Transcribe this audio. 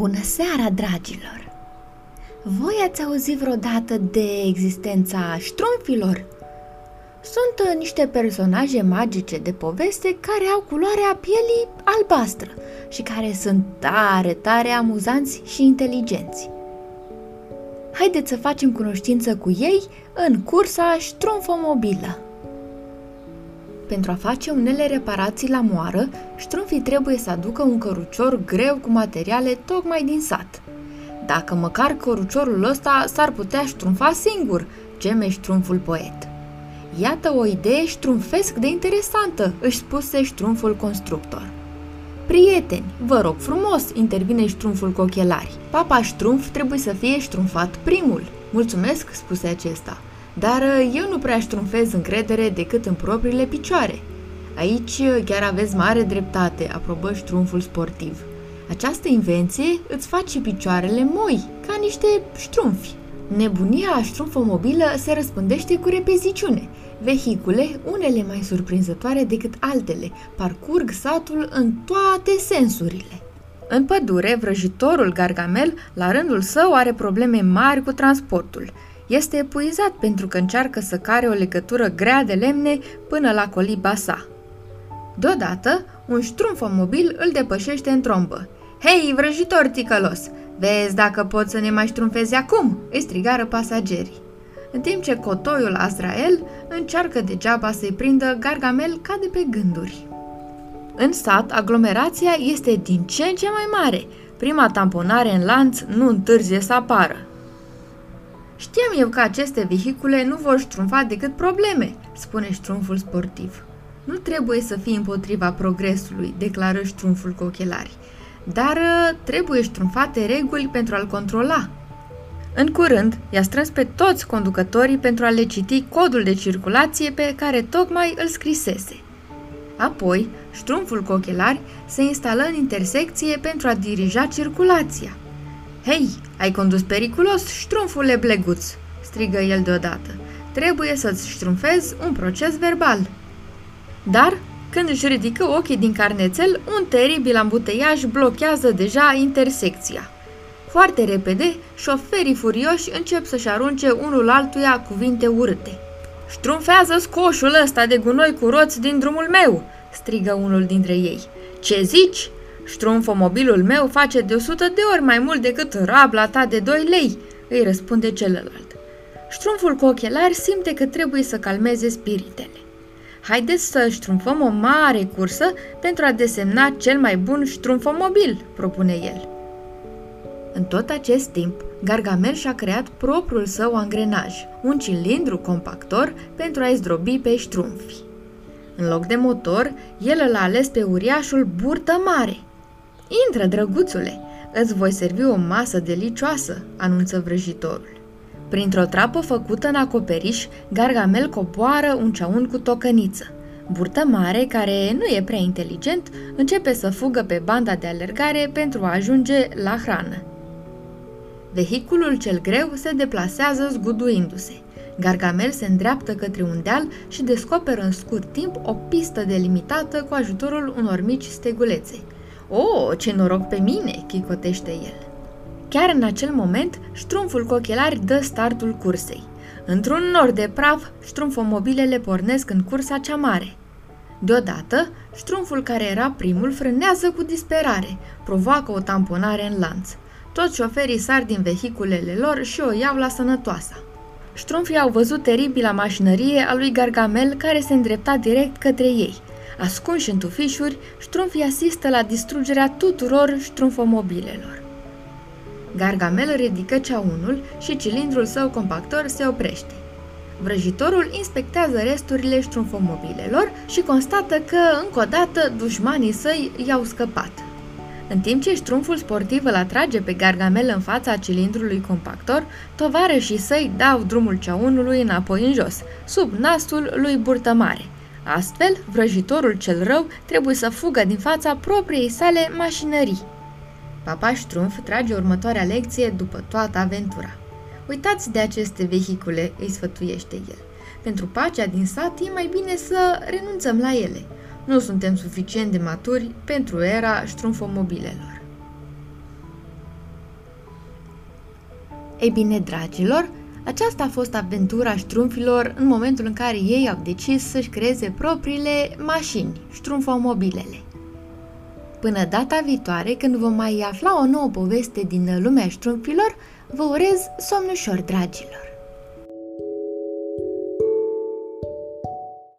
Bună seara, dragilor! Voi ați auzit vreodată de existența ștrumfilor? Sunt uh, niște personaje magice de poveste care au culoarea pielii albastră și care sunt tare, tare amuzanți și inteligenți. Haideți să facem cunoștință cu ei în cursa ștrumfomobilă. Pentru a face unele reparații la moară, ștrumfii trebuie să aducă un cărucior greu cu materiale tocmai din sat. Dacă măcar căruciorul ăsta s-ar putea ștrumfa singur, geme ștrumful poet. Iată o idee ștrumfesc de interesantă, își spuse ștrumful constructor. Prieteni, vă rog frumos, intervine ștrumful cu ochelari. Papa ștrumf trebuie să fie ștrumfat primul. Mulțumesc, spuse acesta. Dar uh, eu nu prea ștrumfez încredere decât în propriile picioare. Aici uh, chiar aveți mare dreptate, aprobă ștrumful sportiv. Această invenție îți face picioarele moi, ca niște ștrumfi. Nebunia ștrumfomobilă se răspândește cu repeziciune. Vehicule, unele mai surprinzătoare decât altele, parcurg satul în toate sensurile. În pădure, vrăjitorul Gargamel, la rândul său, are probleme mari cu transportul – este epuizat pentru că încearcă să care o legătură grea de lemne până la coliba sa. Deodată, un ștrumfomobil îl depășește în trombă. Hei, vrăjitor ticălos, vezi dacă poți să ne mai ștrumfezi acum?" îi strigară pasagerii. În timp ce cotoiul Azrael încearcă degeaba să-i prindă, Gargamel cade pe gânduri. În sat, aglomerația este din ce în ce mai mare. Prima tamponare în lanț nu întârzie să apară. Știam eu că aceste vehicule nu vor ștrumfa decât probleme, spune ștrumful sportiv. Nu trebuie să fii împotriva progresului, declară ștrumful cu ochelari, dar uh, trebuie ștrumfate reguli pentru a-l controla. În curând, i-a strâns pe toți conducătorii pentru a le citi codul de circulație pe care tocmai îl scrisese. Apoi, ștrumful cu ochelari se instală în intersecție pentru a dirija circulația. Hei, ai condus periculos, ștrumfule bleguț!" strigă el deodată. Trebuie să-ți ștrumfezi un proces verbal." Dar, când își ridică ochii din carnețel, un teribil ambuteiaj blochează deja intersecția. Foarte repede, șoferii furioși încep să-și arunce unul altuia cuvinte urâte. Ștrumfează scoșul ăsta de gunoi cu roți din drumul meu!" strigă unul dintre ei. Ce zici? Ștrumfomobilul meu face de 100 de ori mai mult decât rabla ta de 2 lei, îi răspunde celălalt. Ștrumful cu ochelari simte că trebuie să calmeze spiritele. Haideți să ștrumfăm o mare cursă pentru a desemna cel mai bun ștrumfomobil, propune el. În tot acest timp, Gargamel și-a creat propriul său angrenaj, un cilindru compactor pentru a-i zdrobi pe ștrumfi. În loc de motor, el îl a ales pe uriașul burtă mare – Intră, drăguțule, îți voi servi o masă delicioasă, anunță vrăjitorul. Printr-o trapă făcută în acoperiș, Gargamel coboară un ceaun cu tocăniță. Burtă mare, care nu e prea inteligent, începe să fugă pe banda de alergare pentru a ajunge la hrană. Vehiculul cel greu se deplasează zguduindu-se. Gargamel se îndreaptă către un deal și descoperă în scurt timp o pistă delimitată cu ajutorul unor mici stegulețe – o, ce noroc pe mine!" chicotește el. Chiar în acel moment, ștrumful cu ochelari dă startul cursei. Într-un nor de praf, ștrumfomobilele pornesc în cursa cea mare. Deodată, ștrumful care era primul frânează cu disperare, provoacă o tamponare în lanț. Toți șoferii sar din vehiculele lor și o iau la sănătoasa. Ștrumfii au văzut teribila mașinărie a lui Gargamel care se îndrepta direct către ei – Ascunși în tufișuri, ștrumfii asistă la distrugerea tuturor ștrumfomobilelor. Gargamel ridică ceaunul și cilindrul său compactor se oprește. Vrăjitorul inspectează resturile ștrumfomobilelor și constată că, încă o dată, dușmanii săi i-au scăpat. În timp ce ștrumful sportiv îl atrage pe Gargamel în fața cilindrului compactor, tovarășii săi dau drumul ceaunului înapoi în jos, sub nasul lui Burtă Mare – Astfel, vrăjitorul cel rău trebuie să fugă din fața propriei sale mașinării. Papa Ștrumf trage următoarea lecție după toată aventura. Uitați de aceste vehicule, îi sfătuiește el. Pentru pacea din sat e mai bine să renunțăm la ele. Nu suntem suficient de maturi pentru era ștrumfomobilelor. Ei bine, dragilor, aceasta a fost aventura ștrumfilor în momentul în care ei au decis să-și creeze propriile mașini, ștrumfomobilele. Până data viitoare, când vom mai afla o nouă poveste din lumea ștrumfilor, vă urez somn ușor, dragilor!